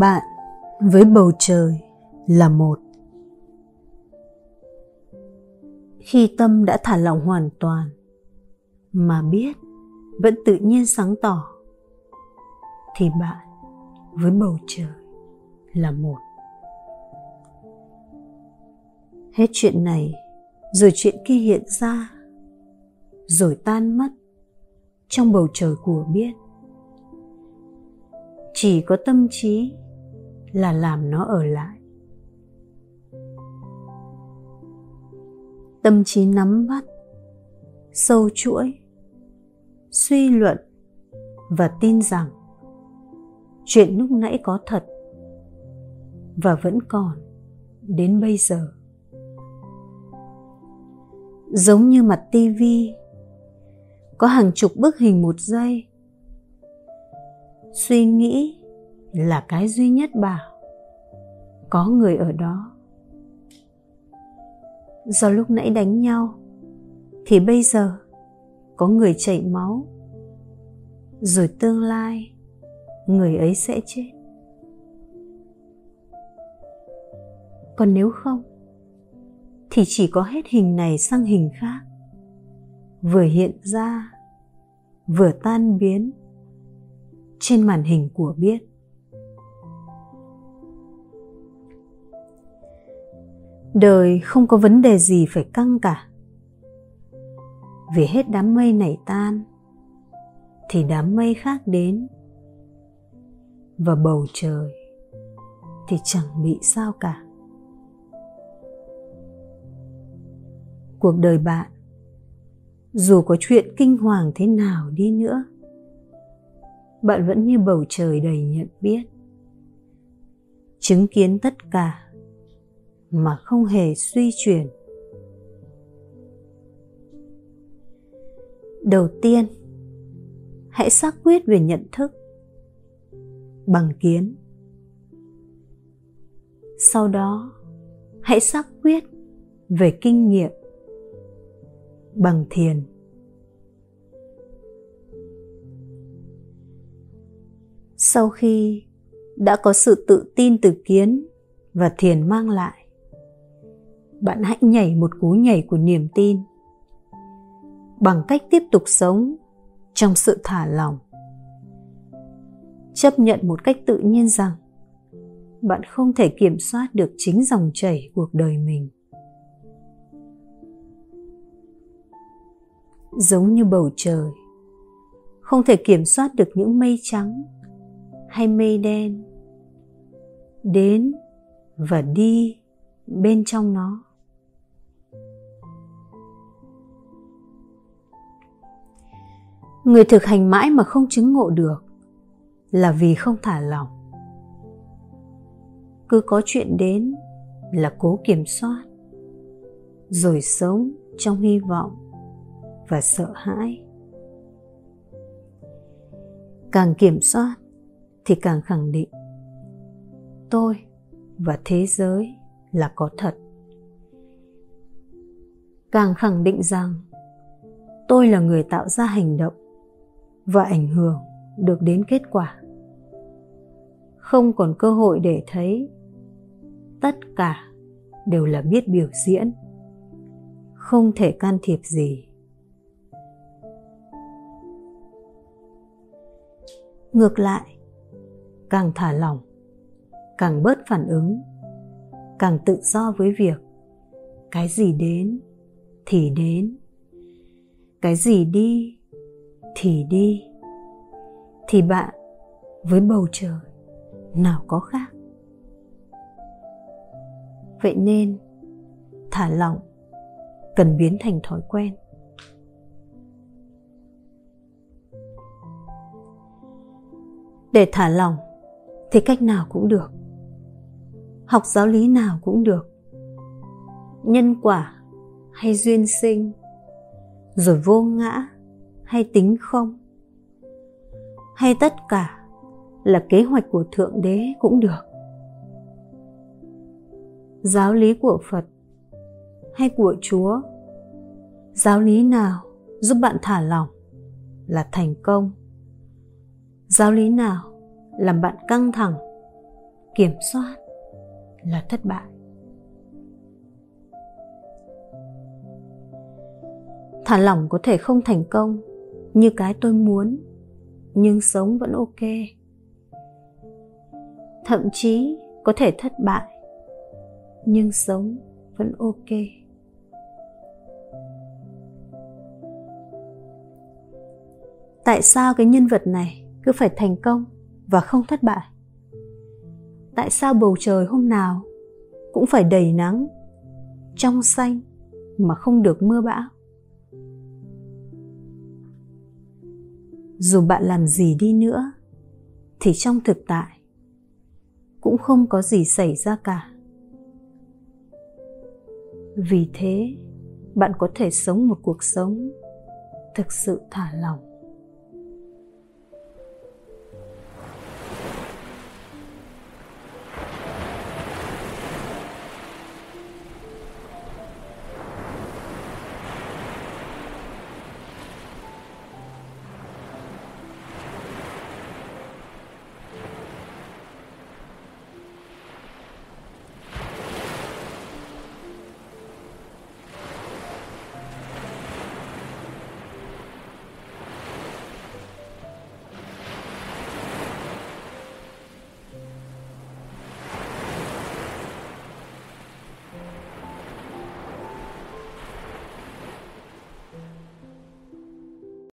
bạn với bầu trời là một. Khi tâm đã thả lỏng hoàn toàn mà biết vẫn tự nhiên sáng tỏ, thì bạn với bầu trời là một. Hết chuyện này, rồi chuyện kia hiện ra, rồi tan mất trong bầu trời của biết. Chỉ có tâm trí là làm nó ở lại. Tâm trí nắm bắt, sâu chuỗi, suy luận và tin rằng chuyện lúc nãy có thật và vẫn còn đến bây giờ. Giống như mặt tivi có hàng chục bức hình một giây, suy nghĩ là cái duy nhất bảo có người ở đó. Do lúc nãy đánh nhau, thì bây giờ có người chảy máu. Rồi tương lai, người ấy sẽ chết. Còn nếu không, thì chỉ có hết hình này sang hình khác. Vừa hiện ra, vừa tan biến trên màn hình của biết. Đời không có vấn đề gì phải căng cả. Vì hết đám mây này tan, thì đám mây khác đến. Và bầu trời thì chẳng bị sao cả. Cuộc đời bạn, dù có chuyện kinh hoàng thế nào đi nữa, bạn vẫn như bầu trời đầy nhận biết, chứng kiến tất cả mà không hề suy chuyển. Đầu tiên, hãy xác quyết về nhận thức. Bằng kiến. Sau đó, hãy xác quyết về kinh nghiệm. Bằng thiền. Sau khi đã có sự tự tin từ kiến và thiền mang lại bạn hãy nhảy một cú nhảy của niềm tin. Bằng cách tiếp tục sống trong sự thả lỏng. Chấp nhận một cách tự nhiên rằng bạn không thể kiểm soát được chính dòng chảy cuộc đời mình. Giống như bầu trời, không thể kiểm soát được những mây trắng hay mây đen, đến và đi bên trong nó. Người thực hành mãi mà không chứng ngộ được là vì không thả lỏng. Cứ có chuyện đến là cố kiểm soát, rồi sống trong hy vọng và sợ hãi. Càng kiểm soát thì càng khẳng định, tôi và thế giới là có thật. Càng khẳng định rằng, tôi là người tạo ra hành động và ảnh hưởng được đến kết quả. Không còn cơ hội để thấy, tất cả đều là biết biểu diễn, không thể can thiệp gì. Ngược lại, càng thả lỏng, càng bớt phản ứng, càng tự do với việc cái gì đến thì đến, cái gì đi thì đi. Thì bạn, với bầu trời, nào có khác? Vậy nên, thả lỏng, cần biến thành thói quen. Để thả lỏng thì cách nào cũng được. Học giáo lý nào cũng được. Nhân quả hay duyên sinh, rồi vô ngã hay tính không? Hay tất cả là kế hoạch của thượng đế cũng được? Giáo lý của phật hay của chúa? Giáo lý nào giúp bạn thả lỏng là thành công? Giáo lý nào làm bạn căng thẳng, kiểm soát là thất bại? Thả lỏng có thể không thành công như cái tôi muốn, nhưng sống vẫn ok. Thậm chí có thể thất bại, nhưng sống vẫn ok. Tại sao cái nhân vật này cứ phải thành công và không thất bại? Tại sao bầu trời hôm nào cũng phải đầy nắng, trong xanh mà không được mưa bão? Dù bạn làm gì đi nữa, thì trong thực tại cũng không có gì xảy ra cả. Vì thế, bạn có thể sống một cuộc sống thực sự thả lỏng.